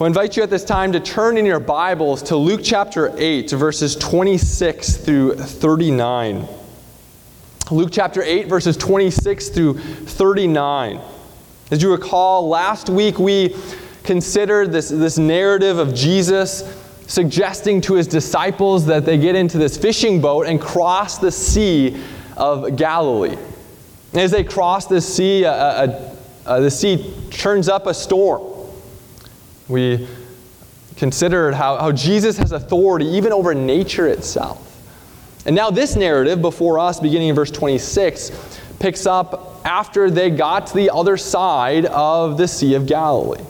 I'll invite you at this time to turn in your Bibles to Luke chapter 8, verses 26 through 39. Luke chapter 8, verses 26 through 39. As you recall, last week we considered this, this narrative of Jesus suggesting to his disciples that they get into this fishing boat and cross the Sea of Galilee. As they cross the sea, a, a, a, the sea turns up a storm. We considered how, how Jesus has authority even over nature itself. And now, this narrative before us, beginning in verse 26, picks up after they got to the other side of the Sea of Galilee.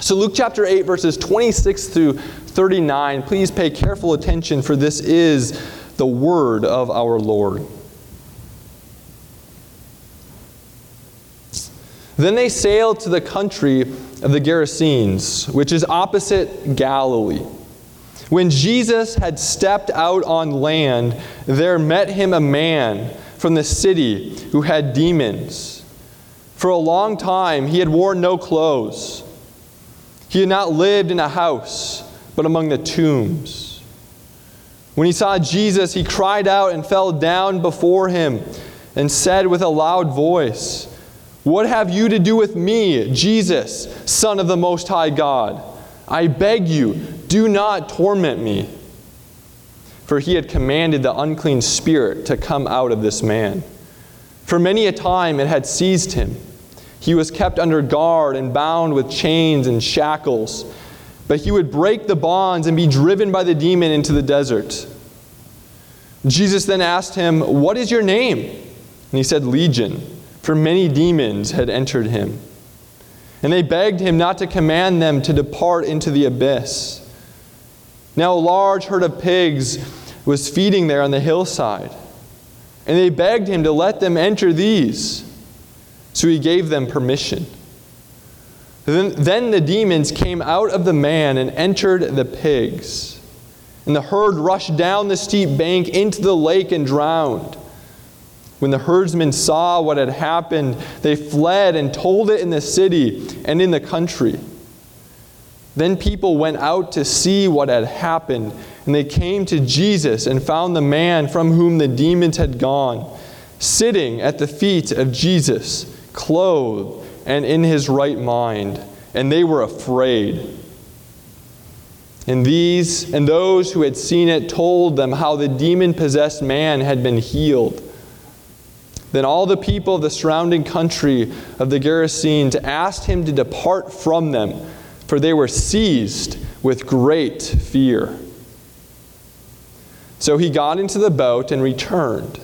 So, Luke chapter 8, verses 26 through 39, please pay careful attention, for this is the word of our Lord. Then they sailed to the country of the Gerasenes, which is opposite Galilee. When Jesus had stepped out on land, there met him a man from the city who had demons. For a long time he had worn no clothes. He had not lived in a house, but among the tombs. When he saw Jesus, he cried out and fell down before him and said with a loud voice, what have you to do with me, Jesus, Son of the Most High God? I beg you, do not torment me. For he had commanded the unclean spirit to come out of this man. For many a time it had seized him. He was kept under guard and bound with chains and shackles. But he would break the bonds and be driven by the demon into the desert. Jesus then asked him, What is your name? And he said, Legion for many demons had entered him. And they begged him not to command them to depart into the abyss. Now, a large herd of pigs was feeding there on the hillside. And they begged him to let them enter these. So he gave them permission. Then, then the demons came out of the man and entered the pigs. And the herd rushed down the steep bank into the lake and drowned. When the herdsmen saw what had happened, they fled and told it in the city and in the country. Then people went out to see what had happened, and they came to Jesus and found the man from whom the demons had gone, sitting at the feet of Jesus, clothed and in his right mind, and they were afraid. And these and those who had seen it told them how the demon possessed man had been healed. Then all the people of the surrounding country of the Gerasenes asked him to depart from them, for they were seized with great fear. So he got into the boat and returned.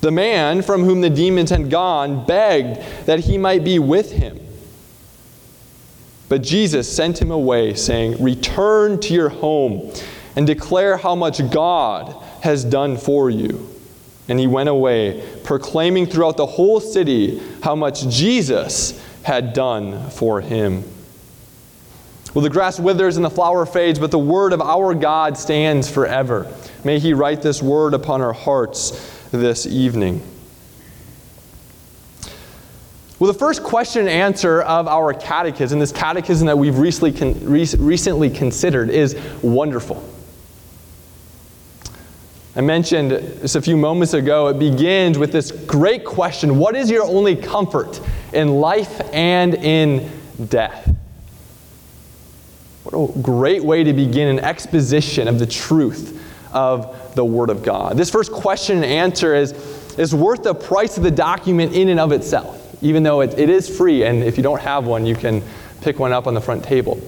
The man from whom the demons had gone begged that he might be with him. But Jesus sent him away, saying, Return to your home and declare how much God has done for you. And he went away, proclaiming throughout the whole city how much Jesus had done for him. Well, the grass withers and the flower fades, but the word of our God stands forever. May he write this word upon our hearts this evening. Well, the first question and answer of our catechism, this catechism that we've recently, recently considered, is wonderful. I mentioned just a few moments ago, it begins with this great question What is your only comfort in life and in death? What a great way to begin an exposition of the truth of the Word of God. This first question and answer is, is worth the price of the document in and of itself, even though it, it is free, and if you don't have one, you can pick one up on the front table.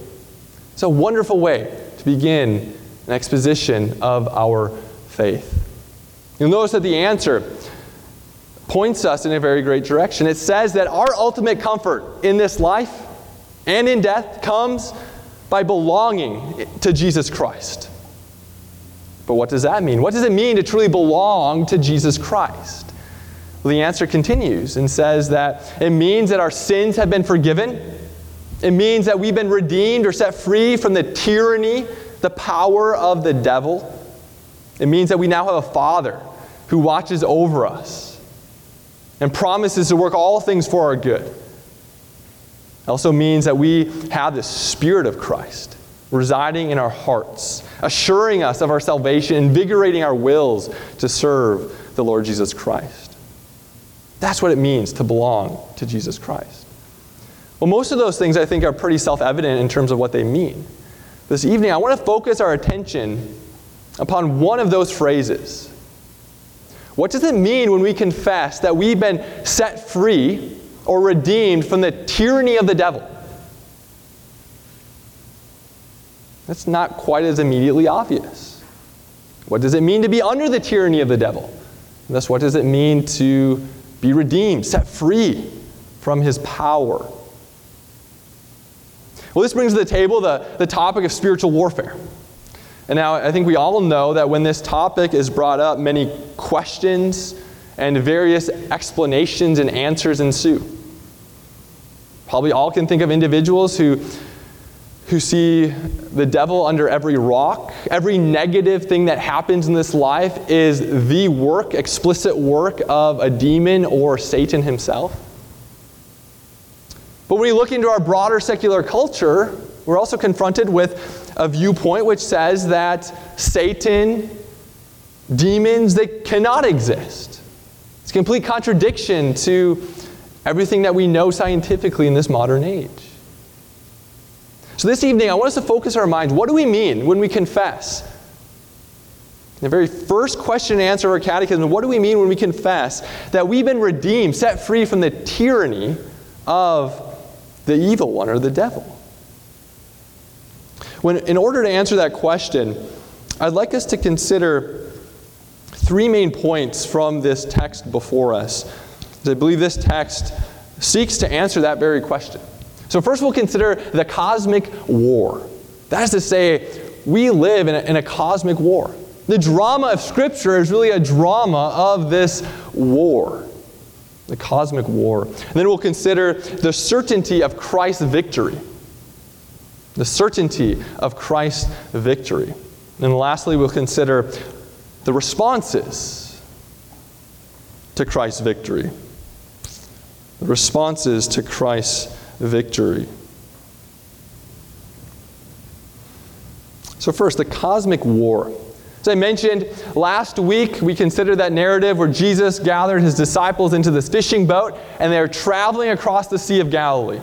It's a wonderful way to begin an exposition of our faith. You'll notice that the answer points us in a very great direction. It says that our ultimate comfort in this life and in death comes by belonging to Jesus Christ. But what does that mean? What does it mean to truly belong to Jesus Christ? Well, the answer continues and says that it means that our sins have been forgiven. It means that we've been redeemed or set free from the tyranny, the power of the devil. It means that we now have a Father who watches over us and promises to work all things for our good. It also means that we have the Spirit of Christ residing in our hearts, assuring us of our salvation, invigorating our wills to serve the Lord Jesus Christ. That's what it means to belong to Jesus Christ. Well, most of those things I think are pretty self evident in terms of what they mean. This evening, I want to focus our attention upon one of those phrases. What does it mean when we confess that we've been set free or redeemed from the tyranny of the devil? That's not quite as immediately obvious. What does it mean to be under the tyranny of the devil? And thus, what does it mean to be redeemed, set free from his power? Well, this brings to the table the, the topic of spiritual warfare. And now I think we all know that when this topic is brought up, many questions and various explanations and answers ensue. Probably all can think of individuals who, who see the devil under every rock. Every negative thing that happens in this life is the work, explicit work of a demon or Satan himself. But when we look into our broader secular culture, we're also confronted with a viewpoint which says that Satan, demons, they cannot exist. It's a complete contradiction to everything that we know scientifically in this modern age. So, this evening, I want us to focus our minds. What do we mean when we confess? The very first question and answer of our catechism what do we mean when we confess that we've been redeemed, set free from the tyranny of the evil one or the devil? When, in order to answer that question, I'd like us to consider three main points from this text before us. I believe this text seeks to answer that very question. So, first, we'll consider the cosmic war. That is to say, we live in a, in a cosmic war. The drama of Scripture is really a drama of this war, the cosmic war. And then we'll consider the certainty of Christ's victory the certainty of Christ's victory. And lastly, we'll consider the responses to Christ's victory. The responses to Christ's victory. So, first, the cosmic war. As I mentioned last week, we considered that narrative where Jesus gathered his disciples into this fishing boat and they're traveling across the Sea of Galilee.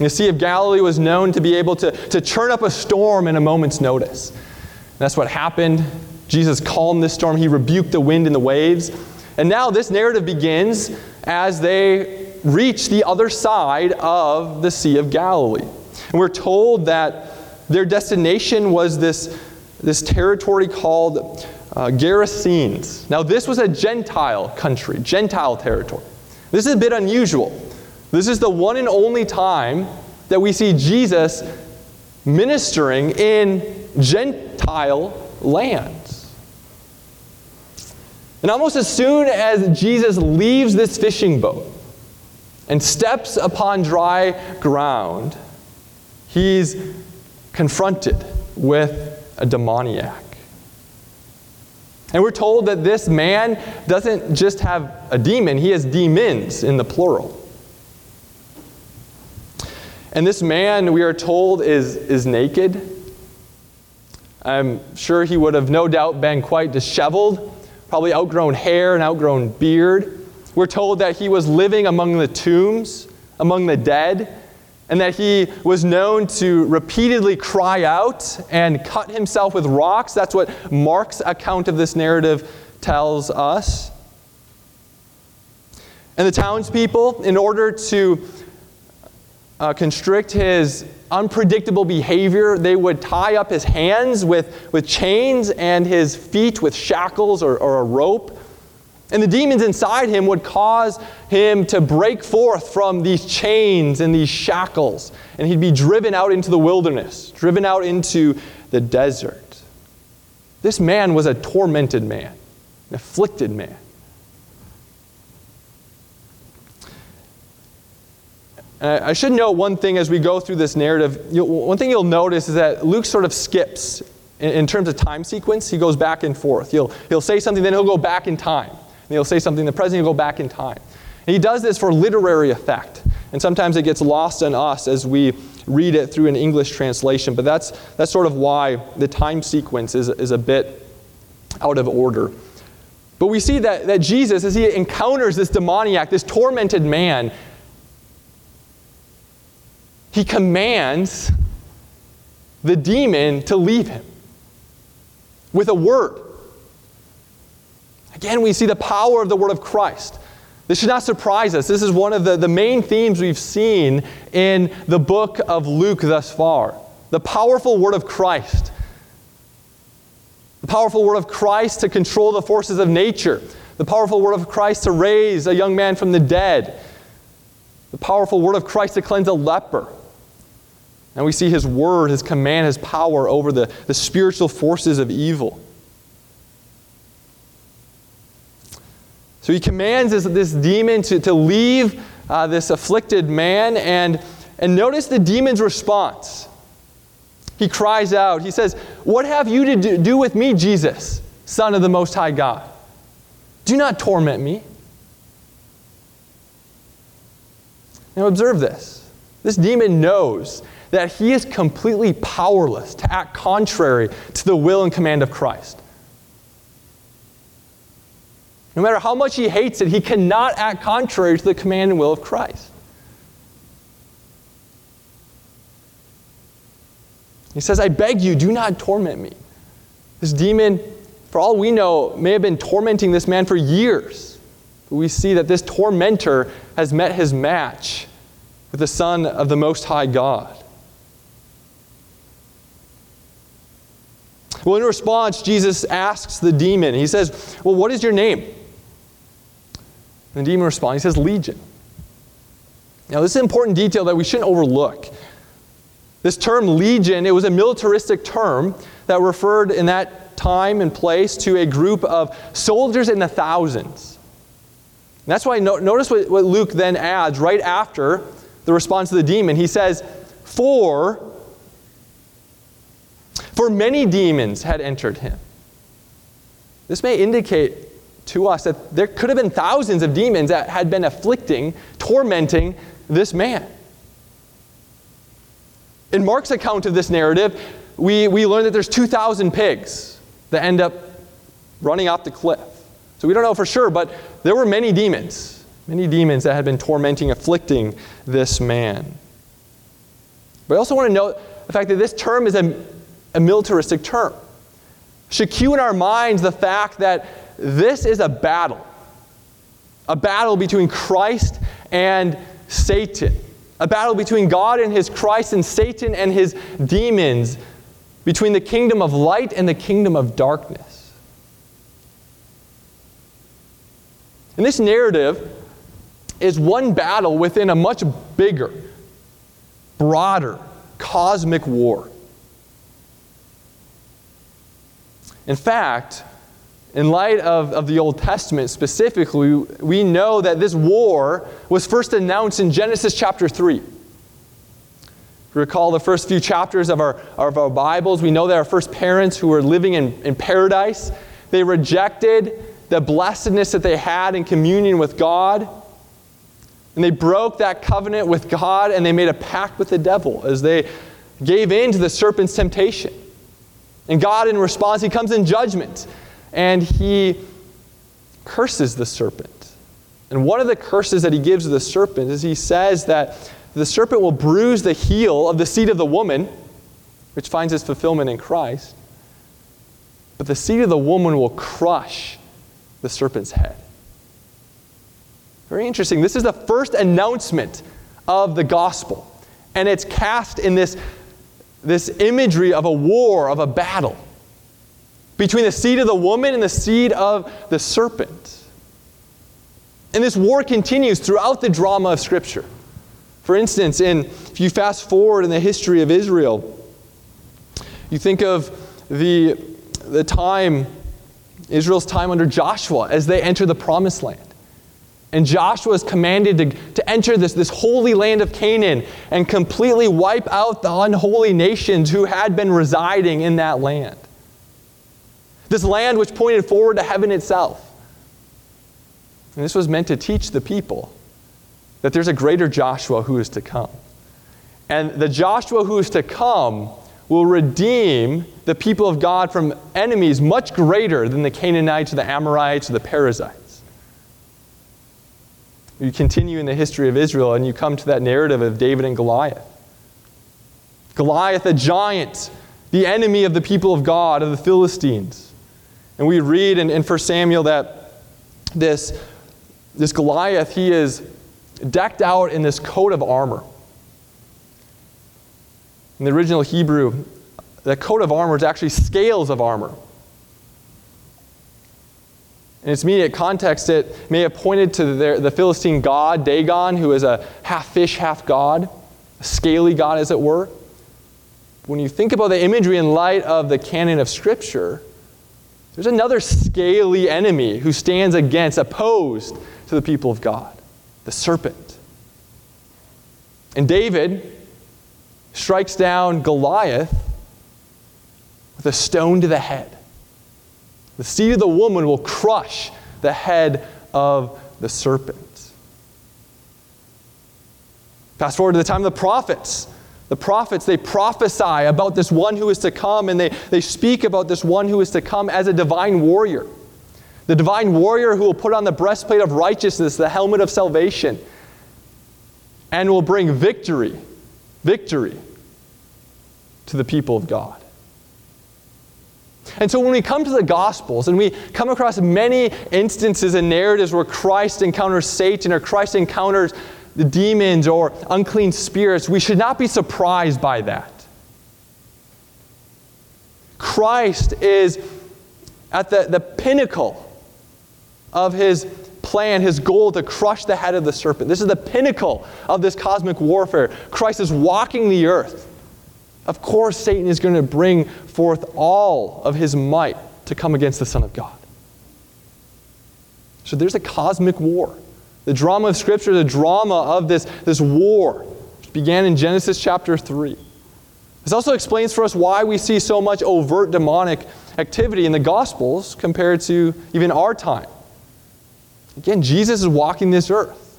The Sea of Galilee was known to be able to, to turn up a storm in a moment's notice. And that's what happened. Jesus calmed this storm, he rebuked the wind and the waves. And now this narrative begins as they reach the other side of the Sea of Galilee. And we're told that their destination was this, this territory called uh, Gerasenes. Now, this was a Gentile country, Gentile territory. This is a bit unusual. This is the one and only time that we see Jesus ministering in Gentile lands. And almost as soon as Jesus leaves this fishing boat and steps upon dry ground, he's confronted with a demoniac. And we're told that this man doesn't just have a demon, he has demons in the plural. And this man, we are told, is, is naked. I'm sure he would have no doubt been quite disheveled, probably outgrown hair and outgrown beard. We're told that he was living among the tombs, among the dead, and that he was known to repeatedly cry out and cut himself with rocks. That's what Mark's account of this narrative tells us. And the townspeople, in order to uh, constrict his unpredictable behavior. They would tie up his hands with, with chains and his feet with shackles or, or a rope. And the demons inside him would cause him to break forth from these chains and these shackles. And he'd be driven out into the wilderness, driven out into the desert. This man was a tormented man, an afflicted man. Uh, I should note one thing as we go through this narrative. one thing you'll notice is that Luke sort of skips in, in, terms of time sequence. He goes back and forth. He'll, he'll say something, then he'll go back in time. And he'll say something in the present, he'll go back in time. And he does this for literary effect. And sometimes it gets lost on us as we read it through an English translation. But that's, that's sort of why the time sequence is, is a bit out of order. But we see that, that Jesus, as he encounters this demoniac, this tormented man, he commands the demon to leave him with a word. Again, we see the power of the word of Christ. This should not surprise us. This is one of the, the main themes we've seen in the book of Luke thus far. The powerful word of Christ. The powerful word of Christ to control the forces of nature. The powerful word of Christ to raise a young man from the dead. The powerful word of Christ to cleanse a leper. And we see his word, his command, his power over the, the spiritual forces of evil. So he commands this, this demon to, to leave uh, this afflicted man, and, and notice the demon's response. He cries out, He says, What have you to do, do with me, Jesus, Son of the Most High God? Do not torment me. Now, observe this. This demon knows that he is completely powerless to act contrary to the will and command of Christ. No matter how much he hates it, he cannot act contrary to the command and will of Christ. He says, I beg you, do not torment me. This demon, for all we know, may have been tormenting this man for years. But we see that this tormentor has met his match with the Son of the Most High God. Well, in response, Jesus asks the demon, He says, Well, what is your name? And the demon responds, He says, Legion. Now, this is an important detail that we shouldn't overlook. This term legion, it was a militaristic term that referred in that time and place to a group of soldiers in the thousands. And that's why no, notice what, what Luke then adds right after the response of the demon. He says, For for many demons had entered him. This may indicate to us that there could have been thousands of demons that had been afflicting, tormenting this man. In Mark's account of this narrative, we, we learn that there's 2,000 pigs that end up running off the cliff. So we don't know for sure, but there were many demons, many demons that had been tormenting, afflicting this man. But I also want to note the fact that this term is a a militaristic term. Should cue in our minds the fact that this is a battle, a battle between Christ and Satan, a battle between God and his Christ and Satan and his demons, between the kingdom of light and the kingdom of darkness. In this narrative is one battle within a much bigger, broader, cosmic war. In fact, in light of, of the Old Testament specifically, we know that this war was first announced in Genesis chapter 3. Recall the first few chapters of our, of our Bibles, we know that our first parents who were living in, in paradise, they rejected the blessedness that they had in communion with God. And they broke that covenant with God and they made a pact with the devil as they gave in to the serpent's temptation. And God, in response, He comes in judgment and He curses the serpent. And one of the curses that He gives to the serpent is He says that the serpent will bruise the heel of the seed of the woman, which finds its fulfillment in Christ, but the seed of the woman will crush the serpent's head. Very interesting. This is the first announcement of the gospel. And it's cast in this this imagery of a war, of a battle between the seed of the woman and the seed of the serpent. And this war continues throughout the drama of Scripture. For instance, in, if you fast forward in the history of Israel, you think of the, the time, Israel's time under Joshua as they enter the promised land. And Joshua is commanded to, to enter this, this holy land of Canaan and completely wipe out the unholy nations who had been residing in that land. This land which pointed forward to heaven itself. And this was meant to teach the people that there's a greater Joshua who is to come. And the Joshua who is to come will redeem the people of God from enemies much greater than the Canaanites or the Amorites or the Perizzites. You continue in the history of Israel and you come to that narrative of David and Goliath. Goliath, a giant, the enemy of the people of God, of the Philistines. And we read in, in 1 Samuel that this, this Goliath, he is decked out in this coat of armor. In the original Hebrew, the coat of armor is actually scales of armor. In its immediate context, it may have pointed to the, Philistine god, Dagon, who is a half fish, half god, a scaly god, as it were. When you think about the imagery in light of the canon of Scripture, there's another scaly enemy who stands against, opposed to the people of God the serpent. And David strikes down Goliath with a stone to the head. The seed of the woman will crush the head of the serpent. Fast forward to the time of the prophets. The prophets, they prophesy about this one who is to come, and they, they speak about this one who is to come as a divine warrior. The divine warrior who will put on the breastplate of righteousness, the helmet of salvation, and will bring victory, victory to the people of God. And so when we come to the Gospels and we come across many instances and narratives where Christ encounters Satan or Christ encounters the demons or unclean spirits, we should not be surprised by that. Christ is at the, the pinnacle of his plan, his goal to crush the head of the serpent. This is the pinnacle of this cosmic warfare. Christ is walking the earth. Of course, Satan is going to bring forth all of his might to come against the Son of God. So there's a cosmic war. The drama of Scripture, the drama of this, this war, which began in Genesis chapter 3. This also explains for us why we see so much overt demonic activity in the Gospels compared to even our time. Again, Jesus is walking this earth.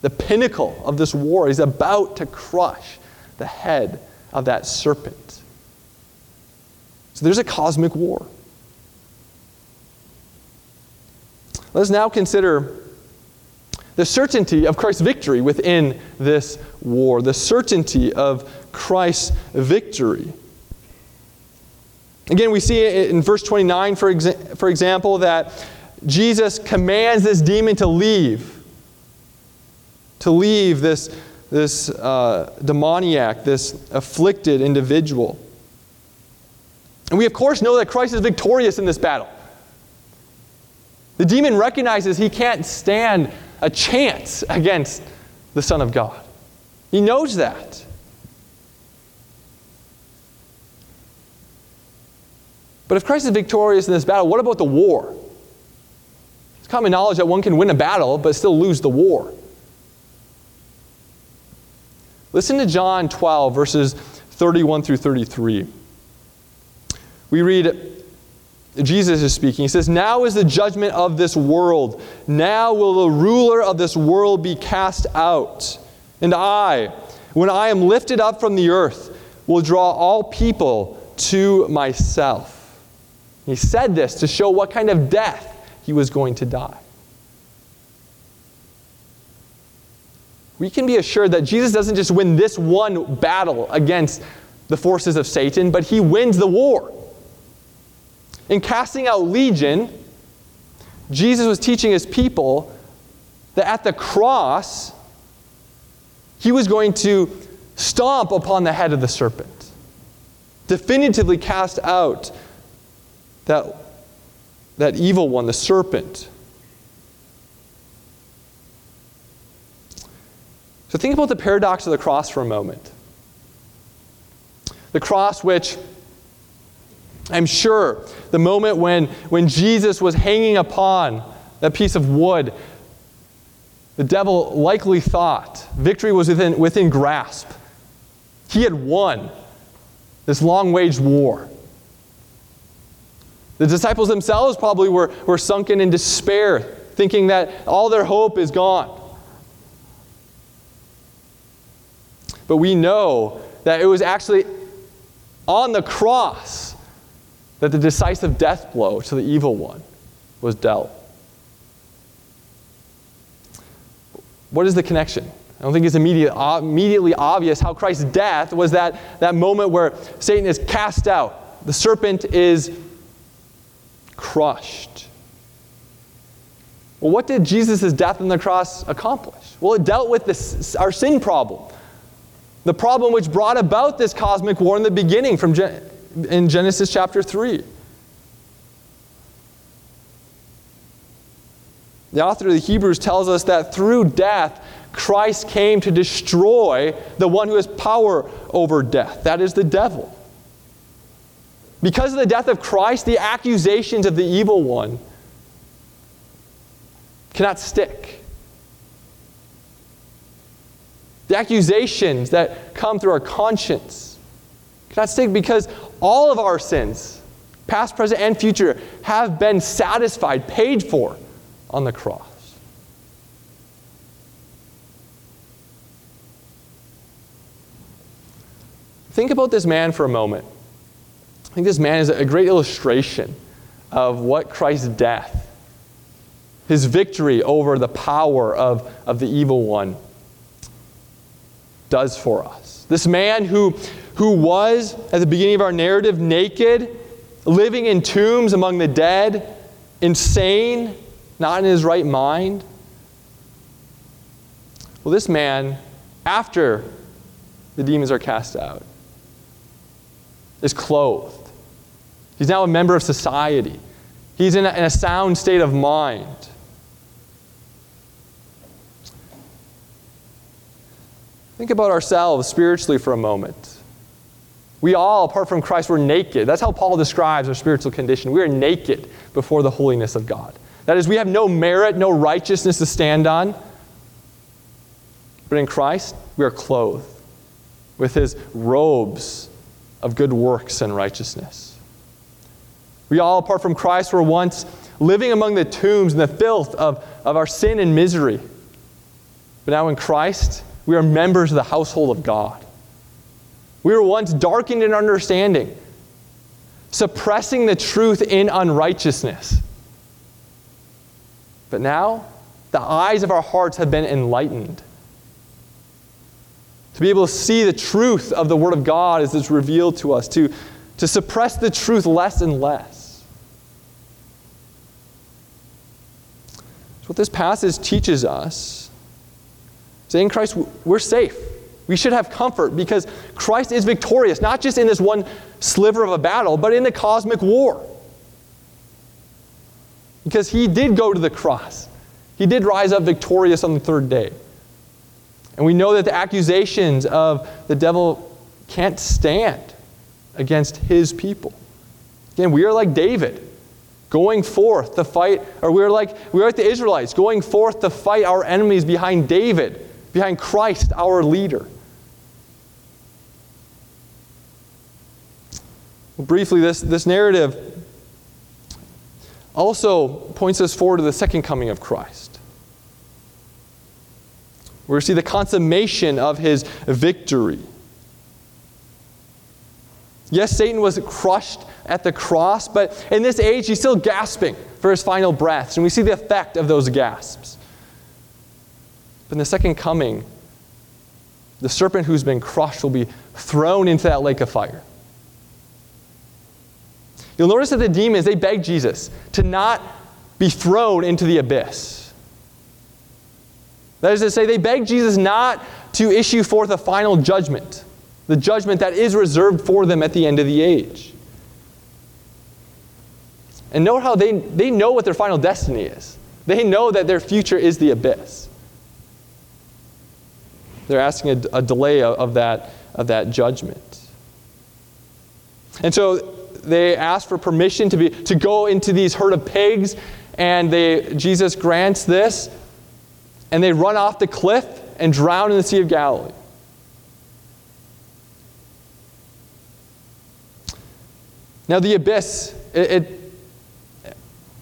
The pinnacle of this war. is about to crush the head of that serpent. So there's a cosmic war. Let's now consider the certainty of Christ's victory within this war, the certainty of Christ's victory. Again, we see in verse 29, for, exa- for example, that Jesus commands this demon to leave, to leave this, this uh, demoniac, this afflicted individual. And we, of course, know that Christ is victorious in this battle. The demon recognizes he can't stand a chance against the Son of God. He knows that. But if Christ is victorious in this battle, what about the war? It's common knowledge that one can win a battle but still lose the war. Listen to John 12, verses 31 through 33. We read, Jesus is speaking. He says, Now is the judgment of this world. Now will the ruler of this world be cast out. And I, when I am lifted up from the earth, will draw all people to myself. He said this to show what kind of death he was going to die. We can be assured that Jesus doesn't just win this one battle against the forces of Satan, but he wins the war. In casting out Legion, Jesus was teaching his people that at the cross, he was going to stomp upon the head of the serpent, definitively cast out that, that evil one, the serpent. So think about the paradox of the cross for a moment. The cross, which I'm sure the moment when, when Jesus was hanging upon that piece of wood, the devil likely thought victory was within, within grasp. He had won this long waged war. The disciples themselves probably were, were sunken in despair, thinking that all their hope is gone. But we know that it was actually on the cross that the decisive death blow to the evil one was dealt. What is the connection? I don't think it's immediate, uh, immediately obvious how Christ's death was that, that moment where Satan is cast out, the serpent is crushed. Well, what did Jesus' death on the cross accomplish? Well, it dealt with this, our sin problem. The problem which brought about this cosmic war in the beginning from Gen- in Genesis chapter 3. The author of the Hebrews tells us that through death, Christ came to destroy the one who has power over death. That is the devil. Because of the death of Christ, the accusations of the evil one cannot stick. The accusations that come through our conscience cannot stick because all of our sins, past, present, and future, have been satisfied, paid for on the cross. Think about this man for a moment. I think this man is a great illustration of what Christ's death, his victory over the power of, of the evil one, does for us. This man who, who was, at the beginning of our narrative, naked, living in tombs among the dead, insane, not in his right mind. Well, this man, after the demons are cast out, is clothed. He's now a member of society. He's in a, in a sound state of mind. Think about ourselves spiritually for a moment. We all, apart from Christ, we're naked. That's how Paul describes our spiritual condition. We are naked before the holiness of God. That is, we have no merit, no righteousness to stand on. But in Christ, we are clothed with his robes of good works and righteousness. We all, apart from Christ, were once living among the tombs and the filth of, of our sin and misery. But now in Christ, we are members of the household of God. We were once darkened in understanding, suppressing the truth in unrighteousness. But now, the eyes of our hearts have been enlightened. To be able to see the truth of the Word of God as it's revealed to us, to, to suppress the truth less and less. So, what this passage teaches us that in Christ we're safe. We should have comfort because Christ is victorious, not just in this one sliver of a battle, but in the cosmic war. Because he did go to the cross. He did rise up victorious on the third day. And we know that the accusations of the devil can't stand against his people. Again, we are like David, going forth to fight, or we are like we are like the Israelites, going forth to fight our enemies behind David, behind Christ, our leader. Briefly, this, this narrative also points us forward to the second coming of Christ. we see the consummation of his victory. Yes, Satan was crushed at the cross, but in this age, he's still gasping for his final breaths, and we see the effect of those gasps. But in the second coming, the serpent who's been crushed will be thrown into that lake of fire. You'll notice that the demons, they beg Jesus to not be thrown into the abyss. That is to say, they beg Jesus not to issue forth a final judgment, the judgment that is reserved for them at the end of the age. And note how they, they know what their final destiny is. They know that their future is the abyss. They're asking a, a delay of, of, that, of that judgment. And so they ask for permission to, be, to go into these herd of pigs, and they, Jesus grants this, and they run off the cliff and drown in the Sea of Galilee. Now, the abyss, it, it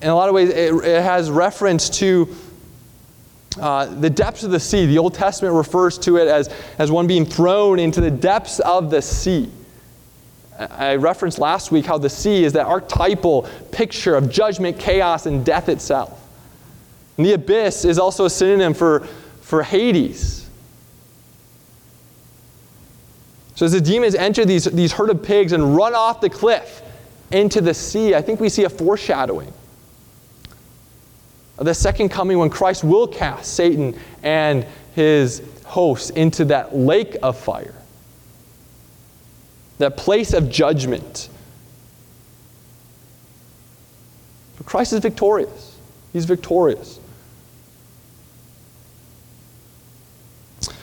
in a lot of ways, it, it has reference to uh, the depths of the sea. The Old Testament refers to it as, as one being thrown into the depths of the sea. I referenced last week how the sea is that archetypal picture of judgment, chaos, and death itself. And the abyss is also a synonym for, for Hades. So as the demons enter these, these herd of pigs and run off the cliff into the sea, I think we see a foreshadowing the second coming when Christ will cast Satan and his hosts into that lake of fire that place of judgment. But Christ is victorious. He's victorious.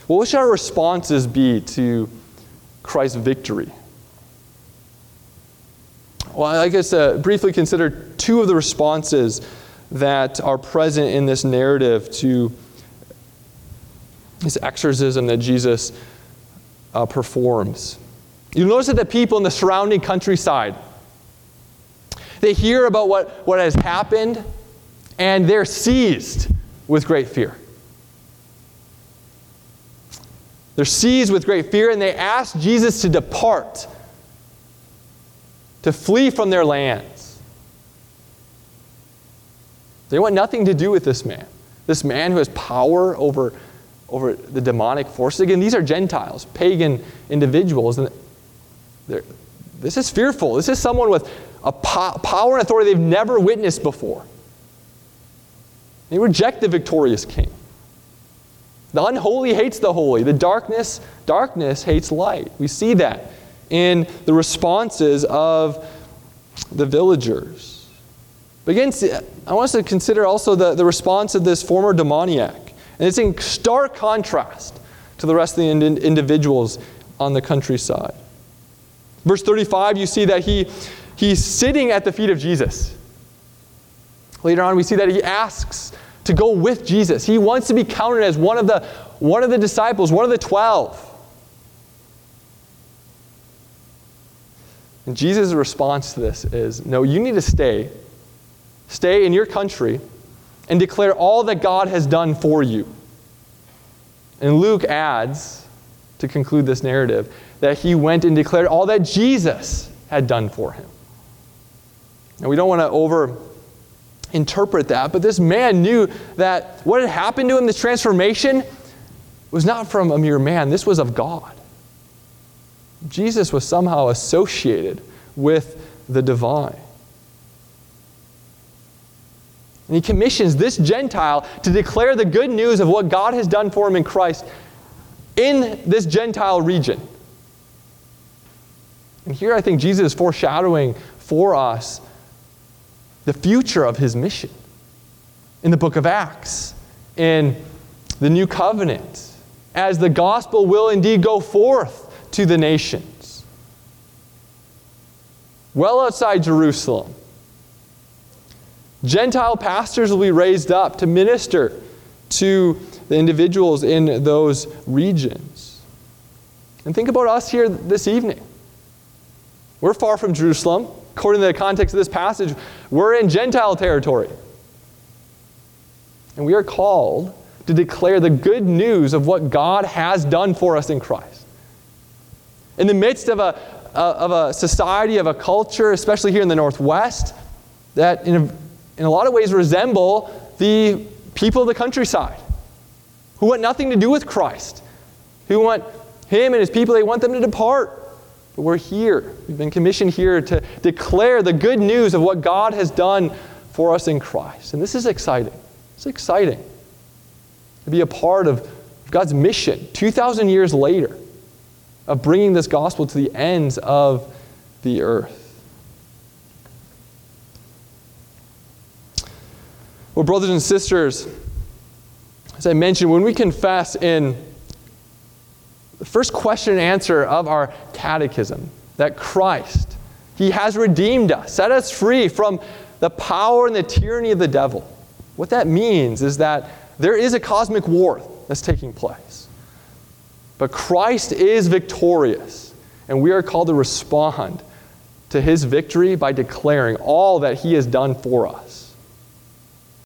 Well, what should our responses be to Christ's victory? Well, I guess uh, briefly consider two of the responses that are present in this narrative to this exorcism that Jesus uh, performs. You notice that the people in the surrounding countryside, they hear about what, what has happened and they're seized with great fear. They're seized with great fear and they ask Jesus to depart, to flee from their lands. They want nothing to do with this man, this man who has power over, over the demonic forces. Again, these are Gentiles, pagan individuals. And this is fearful. This is someone with a po- power and authority they've never witnessed before. They reject the victorious king. The unholy hates the holy. The darkness, darkness hates light. We see that in the responses of the villagers. But again, I want us to consider also the, the response of this former demoniac. And it's in stark contrast to the rest of the individuals on the countryside. Verse 35, you see that he, he's sitting at the feet of Jesus. Later on, we see that he asks to go with Jesus. He wants to be counted as one of the, one of the disciples, one of the twelve. And Jesus' response to this is no, you need to stay. Stay in your country and declare all that God has done for you. And Luke adds, to conclude this narrative, that he went and declared all that Jesus had done for him. And we don't want to over interpret that, but this man knew that what had happened to him, this transformation, was not from a mere man, this was of God. Jesus was somehow associated with the divine. And he commissions this Gentile to declare the good news of what God has done for him in Christ in this Gentile region. And here I think Jesus is foreshadowing for us the future of his mission. In the book of Acts, in the new covenant, as the gospel will indeed go forth to the nations. Well outside Jerusalem, Gentile pastors will be raised up to minister to the individuals in those regions. And think about us here this evening. We're far from Jerusalem. According to the context of this passage, we're in Gentile territory. And we are called to declare the good news of what God has done for us in Christ. In the midst of a, of a society, of a culture, especially here in the Northwest, that in a, in a lot of ways resemble the people of the countryside who want nothing to do with Christ, who want Him and His people, they want them to depart. But we're here. We've been commissioned here to declare the good news of what God has done for us in Christ. And this is exciting. It's exciting to be a part of God's mission 2,000 years later of bringing this gospel to the ends of the earth. Well, brothers and sisters, as I mentioned, when we confess in the first question and answer of our catechism that Christ, He has redeemed us, set us free from the power and the tyranny of the devil. What that means is that there is a cosmic war that's taking place. But Christ is victorious, and we are called to respond to his victory by declaring all that he has done for us.